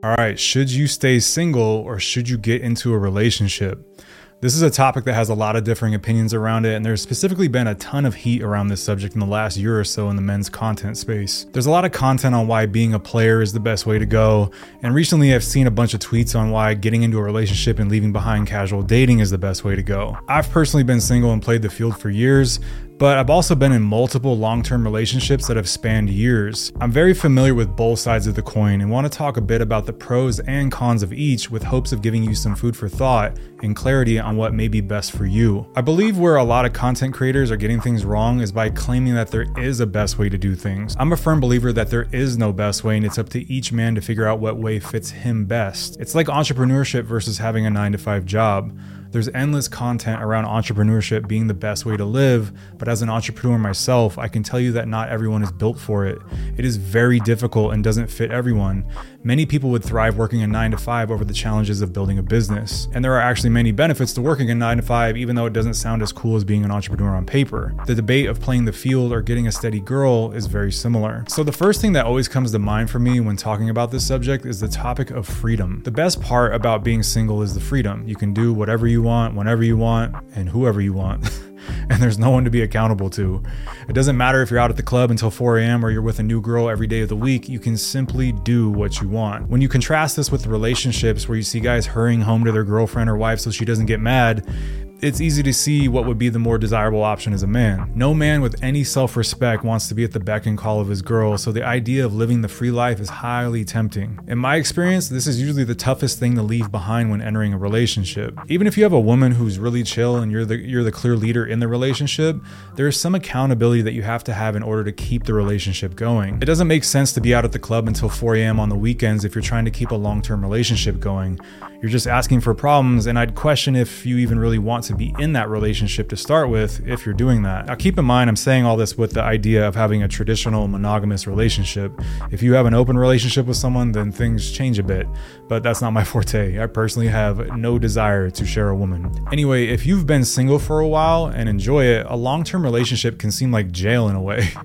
All right, should you stay single or should you get into a relationship? This is a topic that has a lot of differing opinions around it, and there's specifically been a ton of heat around this subject in the last year or so in the men's content space. There's a lot of content on why being a player is the best way to go, and recently I've seen a bunch of tweets on why getting into a relationship and leaving behind casual dating is the best way to go. I've personally been single and played the field for years, but I've also been in multiple long term relationships that have spanned years. I'm very familiar with both sides of the coin and want to talk a bit about the pros and cons of each with hopes of giving you some food for thought and clarity on what may be best for you. I believe where a lot of content creators are getting things wrong is by claiming that there is a best way to do things. I'm a firm believer that there is no best way and it's up to each man to figure out what way fits him best. It's like entrepreneurship versus having a 9 to 5 job. There's endless content around entrepreneurship being the best way to live, but as an entrepreneur myself, I can tell you that not everyone is built for it. It is very difficult and doesn't fit everyone. Many people would thrive working a 9 to 5 over the challenges of building a business. And there are actually many benefits to working a 9 to 5 even though it doesn't sound as cool as being an entrepreneur on paper. The debate of playing the field or getting a steady girl is very similar. So the first thing that always comes to mind for me when talking about this subject is the topic of freedom. The best part about being single is the freedom. You can do whatever you want, whenever you want, and whoever you want. and there's no one to be accountable to. It doesn't matter if you're out at the club until 4 a.m. or you're with a new girl every day of the week, you can simply do what you want. When you contrast this with relationships where you see guys hurrying home to their girlfriend or wife so she doesn't get mad, it's easy to see what would be the more desirable option as a man. No man with any self respect wants to be at the beck and call of his girl, so the idea of living the free life is highly tempting. In my experience, this is usually the toughest thing to leave behind when entering a relationship. Even if you have a woman who's really chill and you're the you're the clear leader in the relationship, there is some accountability that you have to have in order to keep the relationship going. It doesn't make sense to be out at the club until 4 a.m. on the weekends if you're trying to keep a long-term relationship going. You're just asking for problems, and I'd question if you even really want to be in that relationship to start with if you're doing that. Now, keep in mind, I'm saying all this with the idea of having a traditional monogamous relationship. If you have an open relationship with someone, then things change a bit, but that's not my forte. I personally have no desire to share a woman. Anyway, if you've been single for a while and enjoy it, a long term relationship can seem like jail in a way.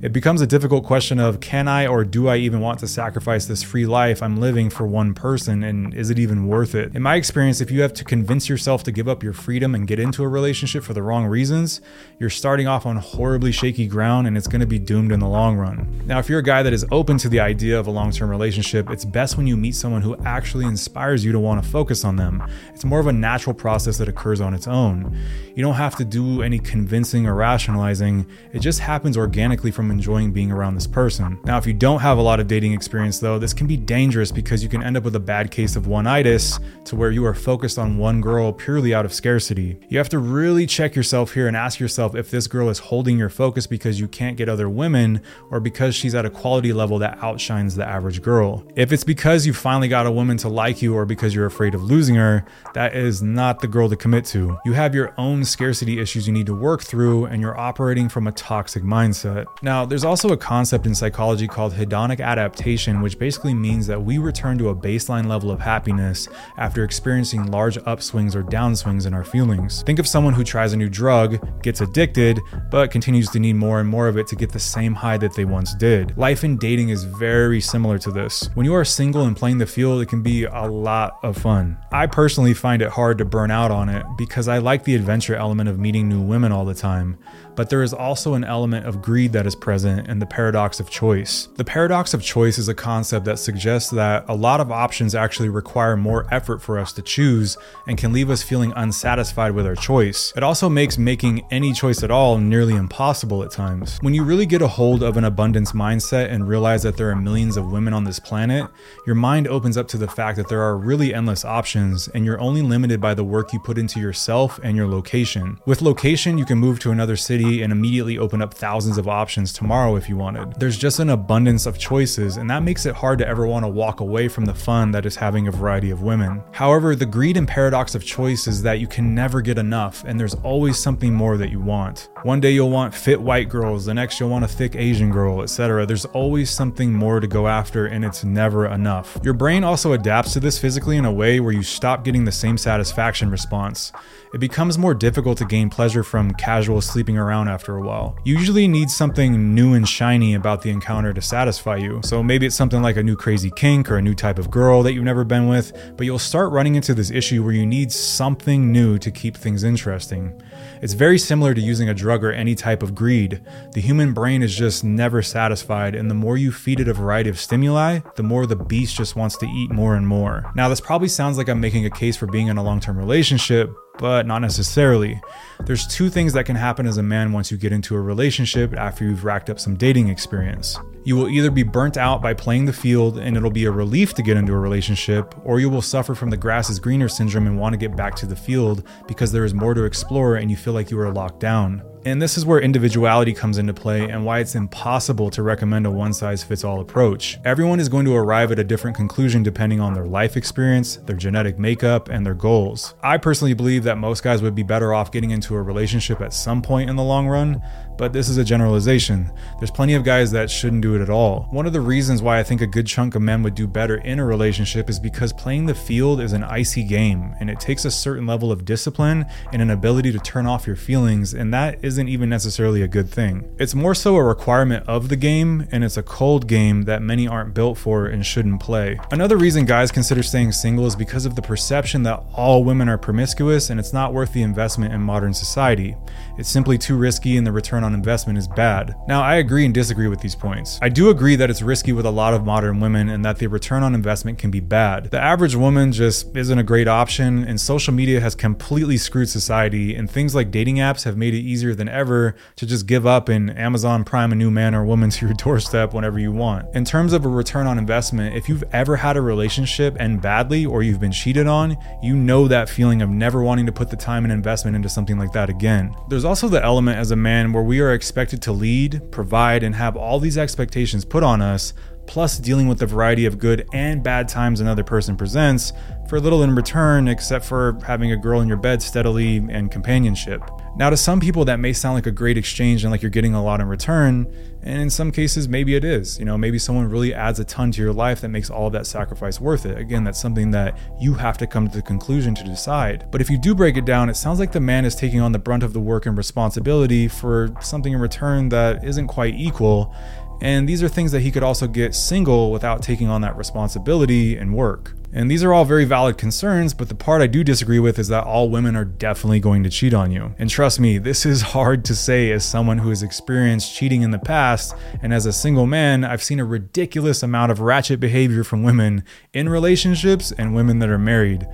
It becomes a difficult question of can I or do I even want to sacrifice this free life I'm living for one person, and is it even worth it? In my experience, if you have to convince yourself to give up your freedom and get into a relationship for the wrong reasons, you're starting off on horribly shaky ground and it's going to be doomed in the long run. Now, if you're a guy that is open to the idea of a long term relationship, it's best when you meet someone who actually inspires you to want to focus on them. It's more of a natural process that occurs on its own. You don't have to do any convincing or rationalizing, it just happens organically from enjoying being around this person. Now, if you don't have a lot of dating experience, though, this can be dangerous because you can end up with a bad case of one-itis to where you are focused on one girl purely out of scarcity. You have to really check yourself here and ask yourself if this girl is holding your focus because you can't get other women or because she's at a quality level that outshines the average girl. If it's because you finally got a woman to like you or because you're afraid of losing her, that is not the girl to commit to. You have your own scarcity issues you need to work through and you're operating from a toxic mindset. Now, there's also a concept in psychology called hedonic adaptation, which basically means that we return to a baseline level of happiness after experiencing large upswings or downswings in our feelings. Think of someone who tries a new drug, gets addicted, but continues to need more and more of it to get the same high that they once did. Life in dating is very similar to this. When you are single and playing the field, it can be a lot of fun. I personally find it hard to burn out on it because I like the adventure element of meeting new women all the time but there is also an element of greed that is present in the paradox of choice. The paradox of choice is a concept that suggests that a lot of options actually require more effort for us to choose and can leave us feeling unsatisfied with our choice. It also makes making any choice at all nearly impossible at times. When you really get a hold of an abundance mindset and realize that there are millions of women on this planet, your mind opens up to the fact that there are really endless options and you're only limited by the work you put into yourself and your location. With location, you can move to another city and immediately open up thousands of options tomorrow if you wanted. There's just an abundance of choices, and that makes it hard to ever want to walk away from the fun that is having a variety of women. However, the greed and paradox of choice is that you can never get enough, and there's always something more that you want. One day you'll want fit white girls, the next you'll want a thick Asian girl, etc. There's always something more to go after, and it's never enough. Your brain also adapts to this physically in a way where you stop getting the same satisfaction response. It becomes more difficult to gain pleasure from casual sleeping around after a while. You usually need something new and shiny about the encounter to satisfy you. So maybe it's something like a new crazy kink or a new type of girl that you've never been with, but you'll start running into this issue where you need something new to keep things interesting. It's very similar to using a drug or any type of greed. The human brain is just never satisfied, and the more you feed it a variety of stimuli, the more the beast just wants to eat more and more. Now, this probably sounds like I'm making a case for being in a long term relationship, but not necessarily. There's two things that can happen as a man once you get into a relationship after you've racked up some dating experience. You will either be burnt out by playing the field and it'll be a relief to get into a relationship, or you will suffer from the grass is greener syndrome and want to get back to the field because there is more to explore and you feel like you are locked down. And this is where individuality comes into play and why it's impossible to recommend a one size fits all approach. Everyone is going to arrive at a different conclusion depending on their life experience, their genetic makeup, and their goals. I personally believe that most guys would be better off getting into a relationship at some point in the long run, but this is a generalization. There's plenty of guys that shouldn't do it at all. One of the reasons why I think a good chunk of men would do better in a relationship is because playing the field is an icy game and it takes a certain level of discipline and an ability to turn off your feelings, and that isn't even necessarily a good thing. It's more so a requirement of the game, and it's a cold game that many aren't built for and shouldn't play. Another reason guys consider staying single is because of the perception that all women are promiscuous and it's not worth the investment in modern society. It's simply too risky and the return on investment is bad. Now, I agree and disagree with these points. I do agree that it's risky with a lot of modern women and that the return on investment can be bad. The average woman just isn't a great option, and social media has completely screwed society, and things like dating apps have made it easier than ever to just give up and Amazon Prime a new man or woman to your doorstep whenever you want. In terms of a return on investment, if you've ever had a relationship end badly or you've been cheated on, you know that feeling of never wanting to put the time and investment into something like that again. There's also the element as a man where we are expected to lead, provide, and have all these expectations put on us, plus dealing with the variety of good and bad times another person presents, for little in return except for having a girl in your bed steadily and companionship. Now, to some people, that may sound like a great exchange and like you're getting a lot in return. And in some cases, maybe it is. You know, maybe someone really adds a ton to your life that makes all of that sacrifice worth it. Again, that's something that you have to come to the conclusion to decide. But if you do break it down, it sounds like the man is taking on the brunt of the work and responsibility for something in return that isn't quite equal. And these are things that he could also get single without taking on that responsibility and work. And these are all very valid concerns, but the part I do disagree with is that all women are definitely going to cheat on you. And trust me, this is hard to say as someone who has experienced cheating in the past, and as a single man, I've seen a ridiculous amount of ratchet behavior from women in relationships and women that are married.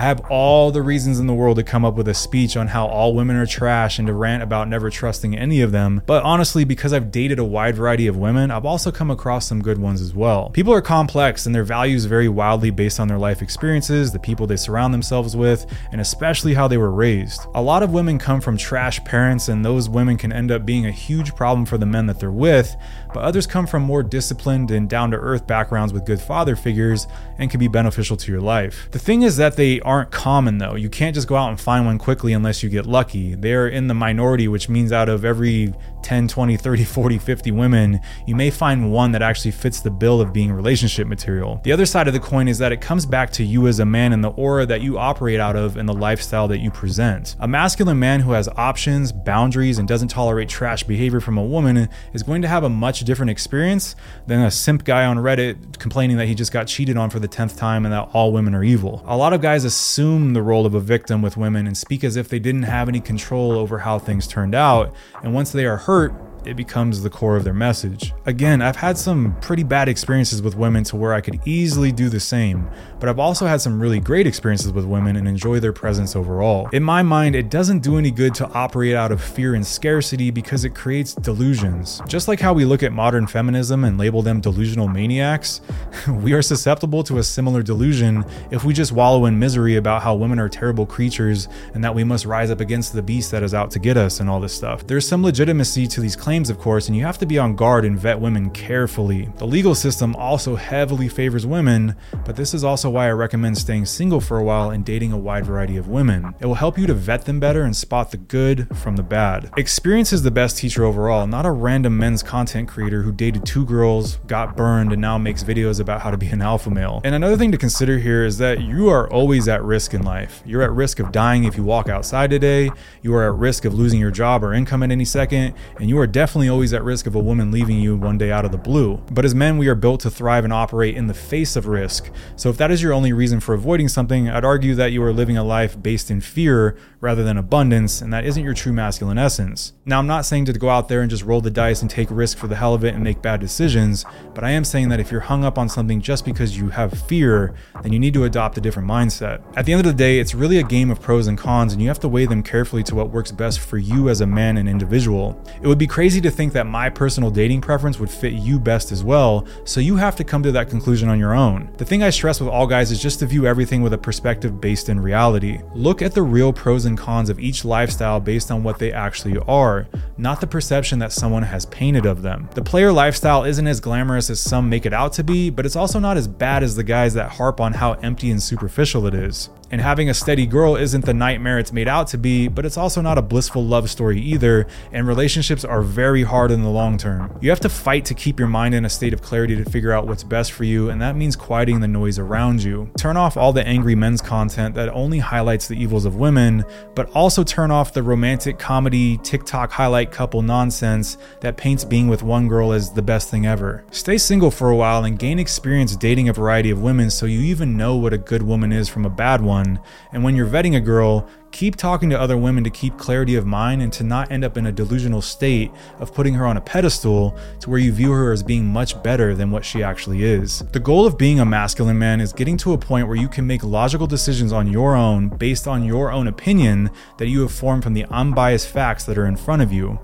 I have all the reasons in the world to come up with a speech on how all women are trash and to rant about never trusting any of them, but honestly, because I've dated a wide variety of women, I've also come across some good ones as well. People are complex and their values vary wildly based on their life experiences, the people they surround themselves with, and especially how they were raised. A lot of women come from trash parents, and those women can end up being a huge problem for the men that they're with, but others come from more disciplined and down to earth backgrounds with good father figures and can be beneficial to your life. The thing is that they aren't common though. You can't just go out and find one quickly unless you get lucky. They're in the minority, which means out of every 10, 20, 30, 40, 50 women, you may find one that actually fits the bill of being relationship material. The other side of the coin is that it comes back to you as a man and the aura that you operate out of and the lifestyle that you present. A masculine man who has options, boundaries, and doesn't tolerate trash behavior from a woman is going to have a much different experience than a simp guy on Reddit complaining that he just got cheated on for the 10th time and that all women are evil. A lot of guys assume the role of a victim with women and speak as if they didn't have any control over how things turned out, and once they are hurt, hurt it becomes the core of their message. Again, I've had some pretty bad experiences with women to where I could easily do the same, but I've also had some really great experiences with women and enjoy their presence overall. In my mind, it doesn't do any good to operate out of fear and scarcity because it creates delusions. Just like how we look at modern feminism and label them delusional maniacs, we are susceptible to a similar delusion if we just wallow in misery about how women are terrible creatures and that we must rise up against the beast that is out to get us and all this stuff. There's some legitimacy to these claims claims, of course, and you have to be on guard and vet women carefully. The legal system also heavily favors women, but this is also why I recommend staying single for a while and dating a wide variety of women. It will help you to vet them better and spot the good from the bad. Experience is the best teacher overall, not a random men's content creator who dated two girls, got burned, and now makes videos about how to be an alpha male. And another thing to consider here is that you are always at risk in life. You're at risk of dying if you walk outside today, you are at risk of losing your job or income at any second, and you are definitely always at risk of a woman leaving you one day out of the blue. But as men, we are built to thrive and operate in the face of risk. So if that is your only reason for avoiding something, I'd argue that you are living a life based in fear rather than abundance, and that isn't your true masculine essence. Now, I'm not saying to go out there and just roll the dice and take risk for the hell of it and make bad decisions, but I am saying that if you're hung up on something just because you have fear, then you need to adopt a different mindset. At the end of the day, it's really a game of pros and cons, and you have to weigh them carefully to what works best for you as a man and individual. It would be crazy to think that my personal dating preference would fit you best as well, so you have to come to that conclusion on your own. The thing I stress with all guys is just to view everything with a perspective based in reality. Look at the real pros and cons of each lifestyle based on what they actually are, not the perception that someone has painted of them. The player lifestyle isn't as glamorous as some make it out to be, but it's also not as bad as the guys that harp on how empty and superficial it is. And having a steady girl isn't the nightmare it's made out to be, but it's also not a blissful love story either, and relationships are very hard in the long term. You have to fight to keep your mind in a state of clarity to figure out what's best for you, and that means quieting the noise around you. Turn off all the angry men's content that only highlights the evils of women, but also turn off the romantic comedy, TikTok highlight couple nonsense that paints being with one girl as the best thing ever. Stay single for a while and gain experience dating a variety of women so you even know what a good woman is from a bad one one. And when you're vetting a girl, keep talking to other women to keep clarity of mind and to not end up in a delusional state of putting her on a pedestal to where you view her as being much better than what she actually is. The goal of being a masculine man is getting to a point where you can make logical decisions on your own based on your own opinion that you have formed from the unbiased facts that are in front of you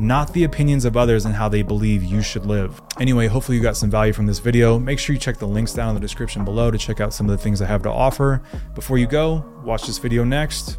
not the opinions of others and how they believe you should live. Anyway, hopefully you got some value from this video. Make sure you check the links down in the description below to check out some of the things I have to offer. Before you go, watch this video next,